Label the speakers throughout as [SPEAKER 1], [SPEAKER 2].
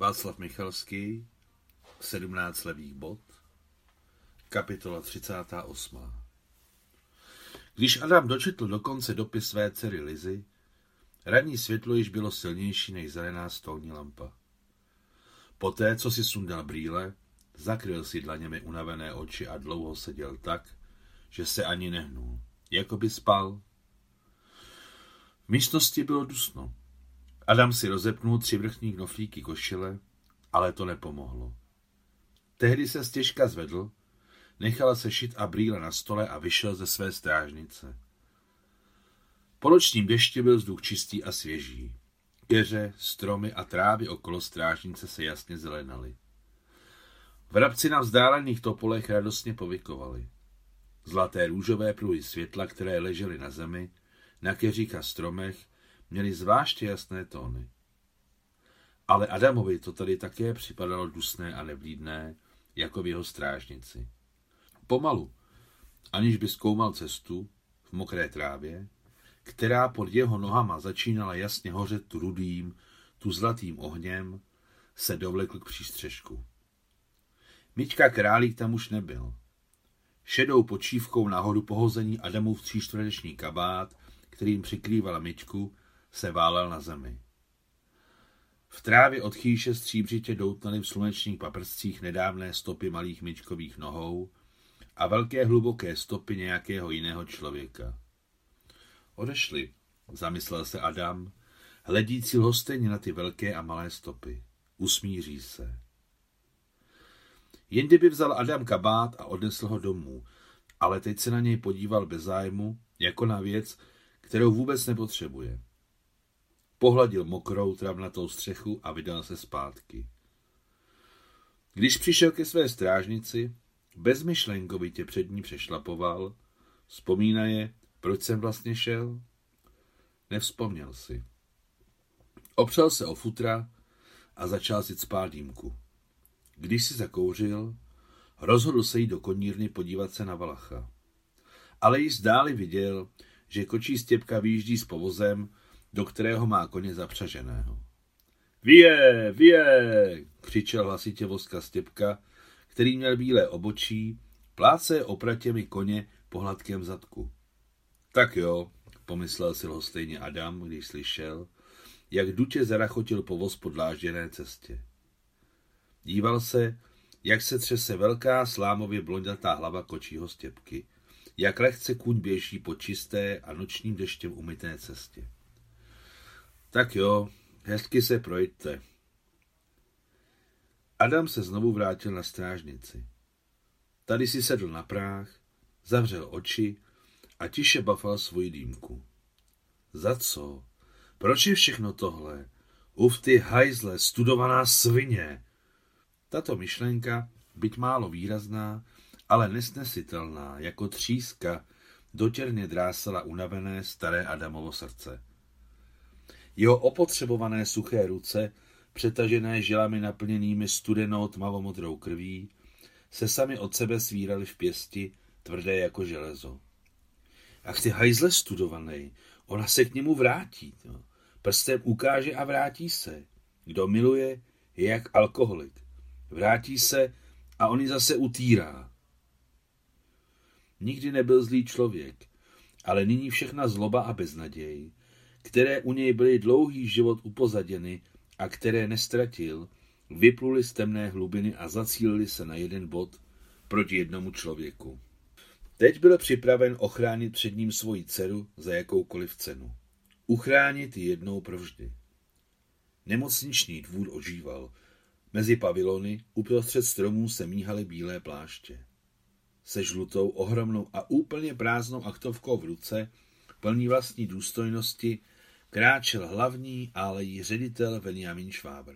[SPEAKER 1] Václav Michalský, 17 levých bod, kapitola 38. Když Adam dočetl dokonce dopis své dcery Lizy, ranní světlo již bylo silnější než zelená stolní lampa. Poté, co si sundal brýle, zakryl si dlaněmi unavené oči a dlouho seděl tak, že se ani nehnul, jako by spal. V místnosti bylo dusno. Adam si rozepnul tři vrchní knoflíky košile, ale to nepomohlo. Tehdy se stěžka zvedl, nechala se šit a brýle na stole a vyšel ze své strážnice. Po nočním dešti byl vzduch čistý a svěží. Keře, stromy a trávy okolo strážnice se jasně zelenaly. Vrabci na vzdálených topolech radostně povykovali. Zlaté růžové pruhy světla, které ležely na zemi, na keřích a stromech, měly zvláště jasné tóny. Ale Adamovi to tady také připadalo dusné a nevlídné, jako v jeho strážnici. Pomalu, aniž by zkoumal cestu v mokré trávě, která pod jeho nohama začínala jasně hořet rudým, tu zlatým ohněm, se dovlekl k přístřežku. Mička Králík tam už nebyl. Šedou počívkou nahoru pohození Adamův tříčtvereční kabát, kterým přikrývala myčku, se válel na zemi. V trávě od chýše stříbřitě doutnaly v slunečních paprscích nedávné stopy malých myčkových nohou a velké hluboké stopy nějakého jiného člověka. Odešli, zamyslel se Adam, hledící lhostejně na ty velké a malé stopy. Usmíří se. Jindy by vzal Adam kabát a odnesl ho domů, ale teď se na něj podíval bez zájmu, jako na věc, kterou vůbec nepotřebuje. Pohladil mokrou travnatou střechu a vydal se zpátky. Když přišel ke své strážnici, bezmyšlenkovitě před ní přešlapoval, vzpomínaje, proč jsem vlastně šel? Nevzpomněl si. Opřel se o futra a začal si spát dýmku. Když si zakouřil, rozhodl se jít do konírny podívat se na Valacha. Ale již zdáli viděl, že kočí stěpka vyjíždí s povozem, do kterého má koně zapřaženého. Vije, vije, křičel hlasitě voska stěpka, který měl bílé obočí, pláce opratěmi koně po hladkém zadku. Tak jo, pomyslel si stejně Adam, když slyšel, jak dutě zarachotil povoz po dlážděné cestě. Díval se, jak se třese velká slámově blondatá hlava kočího stěpky, jak lehce kůň běží po čisté a nočním deštěm umyté cestě. Tak jo, hezky se projďte. Adam se znovu vrátil na strážnici. Tady si sedl na práh, zavřel oči a tiše bafal svoji dýmku. Za co? Proč je všechno tohle? Uf ty hajzle, studovaná svině! Tato myšlenka, byť málo výrazná, ale nesnesitelná, jako tříska, dotěrně drásala unavené staré Adamovo srdce. Jeho opotřebované suché ruce, přetažené žilami naplněnými studenou tmavomodrou krví, se sami od sebe svíraly v pěsti, tvrdé jako železo. Ach ty hajzle studovaný, ona se k němu vrátí. No. Prstem ukáže a vrátí se. Kdo miluje, je jak alkoholik. Vrátí se a on ji zase utírá. Nikdy nebyl zlý člověk, ale nyní všechna zloba a beznaděj, které u něj byly dlouhý život upozaděny a které nestratil, vypluli z temné hlubiny a zacílili se na jeden bod proti jednomu člověku. Teď byl připraven ochránit před ním svoji dceru za jakoukoliv cenu. Uchránit ji jednou provždy. Nemocniční dvůr ožíval. Mezi pavilony uprostřed stromů se míhaly bílé pláště. Se žlutou, ohromnou a úplně prázdnou aktovkou v ruce, plný vlastní důstojnosti, kráčel hlavní, ale i ředitel Benjamin Švábr.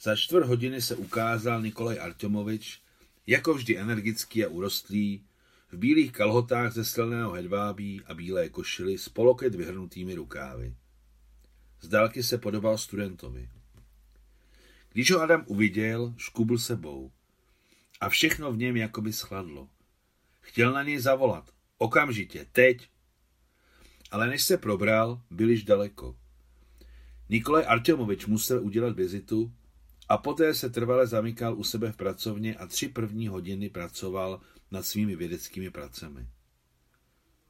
[SPEAKER 1] Za čtvrt hodiny se ukázal Nikolaj Artomovič, jako vždy energický a urostlý, v bílých kalhotách ze silného hedvábí a bílé košily s poloket vyhrnutými rukávy. Z dálky se podobal studentovi. Když ho Adam uviděl, škubl sebou. A všechno v něm jakoby schladlo. Chtěl na něj zavolat. Okamžitě, teď. Ale než se probral, byl již daleko. Nikolaj Artyomovič musel udělat vizitu a poté se trvale zamykal u sebe v pracovně a tři první hodiny pracoval nad svými vědeckými pracemi.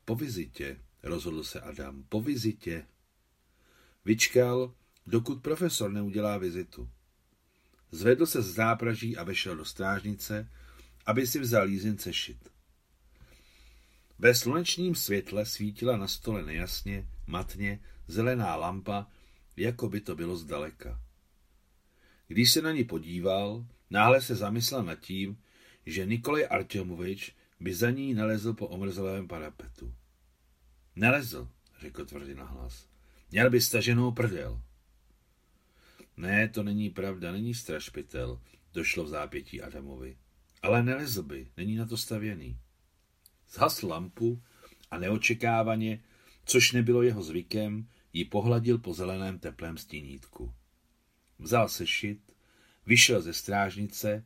[SPEAKER 1] Po vizitě, rozhodl se Adam, po vizitě. Vyčkal, dokud profesor neudělá vizitu. Zvedl se z zápraží a vešel do strážnice, aby si vzal jízin sešit. Ve slunečním světle svítila na stole nejasně, matně, zelená lampa, jako by to bylo zdaleka. Když se na ní podíval, náhle se zamyslel nad tím, že Nikolaj Artyomovič by za ní nalezl po omrzlém parapetu. Nelezl, řekl tvrdě nahlas. Měl by staženou prdel. Ne, to není pravda, není strašpitel, došlo v zápětí Adamovi. Ale nelezl by, není na to stavěný. Zhasl lampu a neočekávaně, což nebylo jeho zvykem, ji pohladil po zeleném teplém stínítku. Vzal sešit, vyšel ze strážnice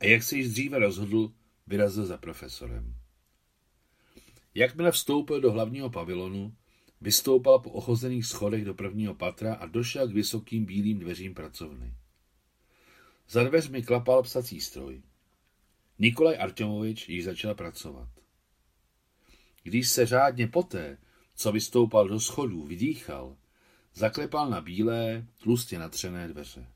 [SPEAKER 1] a jak se již dříve rozhodl, vyrazil za profesorem. Jakmile vstoupil do hlavního pavilonu, vystoupal po ochozených schodech do prvního patra a došel k vysokým bílým dveřím pracovny. Za dveřmi klapal psací stroj. Nikolaj Artyomovič již začal pracovat. Když se řádně poté, co vystoupal do schodů, vydýchal, zaklepal na bílé, tlustě natřené dveře.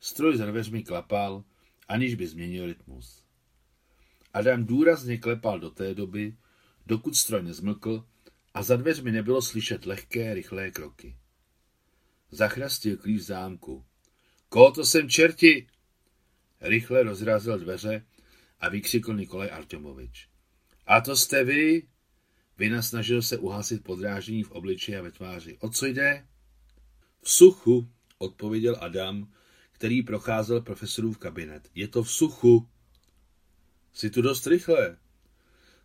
[SPEAKER 1] Stroj za dveřmi klapal, aniž by změnil rytmus. Adam důrazně klepal do té doby, dokud stroj nezmlkl a za dveřmi nebylo slyšet lehké, rychlé kroky. Zachrastil klíč zámku. Koho to jsem čerti? Rychle rozrazil dveře a vykřikl Nikolaj Artemovič. A to jste vy? Vynasnažil se uhasit podrážení v obličeji a ve tváři. O co jde? V suchu, odpověděl Adam, který procházel profesorův kabinet. Je to v suchu. Jsi tu dost rychle.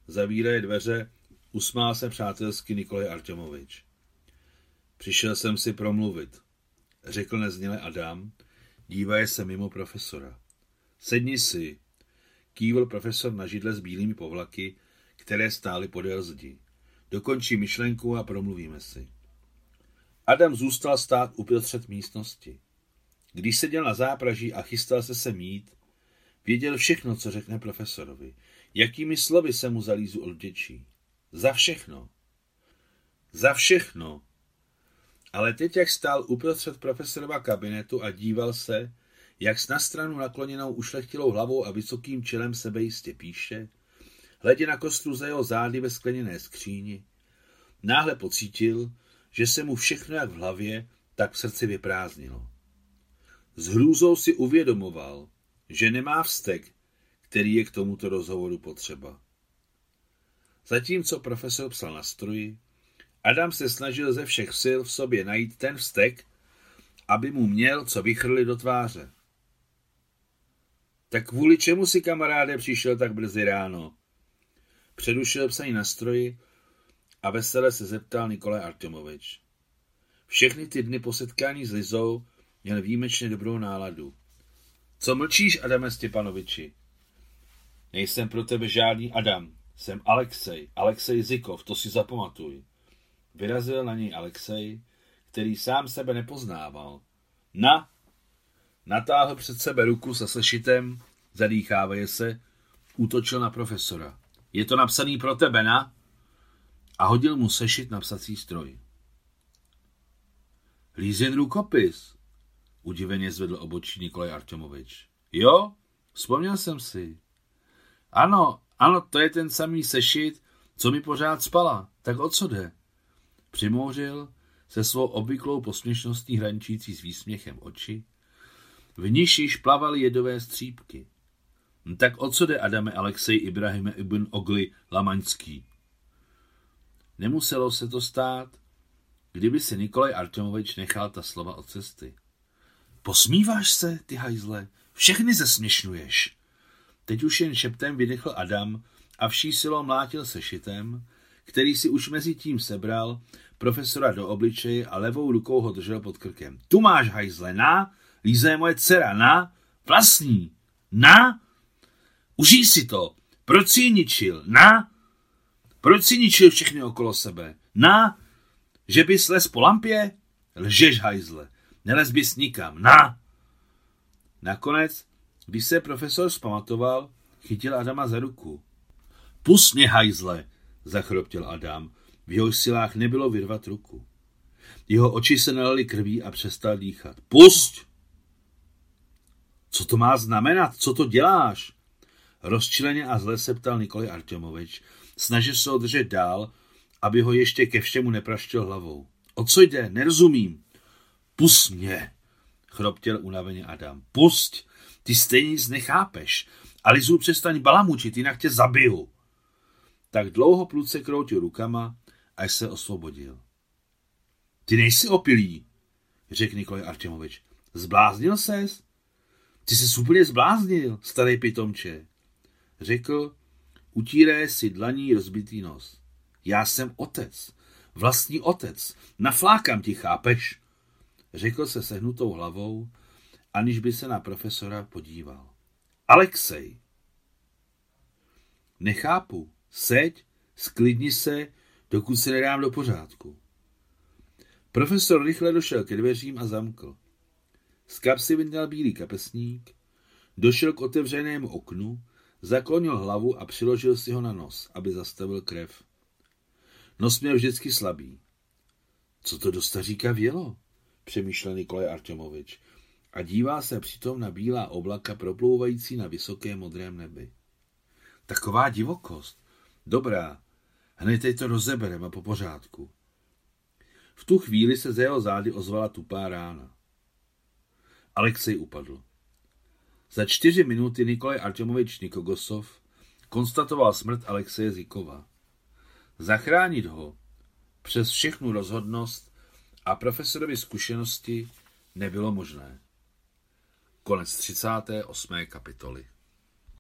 [SPEAKER 1] Zavíraje dveře, usmál se přátelsky Nikolaj Artemovič. Přišel jsem si promluvit, řekl nezněle Adam, dívaje se mimo profesora. Sedni si, kývil profesor na židle s bílými povlaky, které stály podél zdi. Dokončí myšlenku a promluvíme si. Adam zůstal stát uprostřed místnosti. Když seděl na zápraží a chystal se se mít, věděl všechno, co řekne profesorovi. Jakými slovy se mu zalízu odděčí. Za všechno. Za všechno. Ale teď, jak stál uprostřed profesorova kabinetu a díval se, jak s na stranu nakloněnou ušlechtilou hlavou a vysokým čelem sebejistě píše, hledě na kostru za jeho zády ve skleněné skříni, náhle pocítil, že se mu všechno jak v hlavě, tak v srdci vyprázdnilo. S hrůzou si uvědomoval, že nemá vztek, který je k tomuto rozhovoru potřeba. Zatímco profesor psal na stroji, Adam se snažil ze všech sil v sobě najít ten vztek, aby mu měl co vychrlit do tváře. Tak kvůli čemu si kamaráde přišel tak brzy ráno? Předušil psaní na stroji a vesele se zeptal Nikolaj Artemovič. Všechny ty dny po setkání s Lizou měl výjimečně dobrou náladu. Co mlčíš, Adame Stěpanoviči? Nejsem pro tebe žádný Adam, jsem Alexej, Alexej Zikov, to si zapamatuj. Vyrazil na něj Alexej, který sám sebe nepoznával. Na! Natáhl před sebe ruku se sešitem, zadýchávaje se, útočil na profesora. Je to napsaný pro tebe, na? A hodil mu sešit na psací stroj. Lízin rukopis, udiveně zvedl obočí Nikolaj Artemovič. Jo, vzpomněl jsem si. Ano, ano, to je ten samý sešit, co mi pořád spala. Tak o co jde? Přimouřil se svou obvyklou posměšností hraničící s výsměchem oči, v níž již plavaly jedové střípky. No tak o co jde Adame Alexej Ibrahime ibn Ogli Lamaňský? Nemuselo se to stát, kdyby si Nikolaj Artemovič nechal ta slova od cesty. Posmíváš se, ty hajzle? Všechny zesměšňuješ. Teď už jen šeptem vydechl Adam a vší silou mlátil se šitem, který si už mezi tím sebral profesora do obličeje a levou rukou ho držel pod krkem. Tu máš hajzle, na, Líza je moje dcera, na, vlastní, na, užij si to, proč si ji ničil, na, proč si ničil všechny okolo sebe, na, že by les po lampě, Lžeš, hajzle. Nelez bys nikam. Na! Nakonec, když se profesor zpamatoval, chytil Adama za ruku. Pust mě, hajzle, zachroptil Adam. V jeho silách nebylo vyrvat ruku. Jeho oči se nalily krví a přestal dýchat. Pust! Co to má znamenat? Co to děláš? Rozčileně a zle se ptal Nikolaj Artemovič. Snažil se ho držet dál, aby ho ještě ke všemu nepraštil hlavou. O co jde? Nerozumím. Pust mě, chroptěl unaveně Adam. Pust, ty stejně nic nechápeš. A Lizu přestaň balamučit, jinak tě zabiju. Tak dlouho pluce kroutil rukama, až se osvobodil. Ty nejsi opilý, řekl Nikolaj Artemovič. Zbláznil ses? Ty jsi úplně zbláznil, starý pitomče. Řekl, utíré si dlaní rozbitý nos. Já jsem otec, vlastní otec, naflákám ti, chápeš? Řekl se sehnutou hlavou, aniž by se na profesora podíval. Alexej. Nechápu, seď, sklidni se, dokud se nedám do pořádku. Profesor rychle došel ke dveřím a zamkl. Z kapsy vyndal bílý kapesník, došel k otevřenému oknu, zaklonil hlavu a přiložil si ho na nos, aby zastavil krev. Nos měl vždycky slabý. Co to do staříka vělo? přemýšlel Nikolaj Artemovič a dívá se přitom na bílá oblaka proplouvající na vysoké modrém nebi. Taková divokost. Dobrá, hned teď to rozebereme po pořádku. V tu chvíli se ze jeho zády ozvala tupá rána. Alexej upadl. Za čtyři minuty Nikolaj Artemovič Nikogosov konstatoval smrt Alexeje Zikova. Zachránit ho přes všechnu rozhodnost a profesorovi zkušenosti nebylo možné. Konec 38. kapitoly.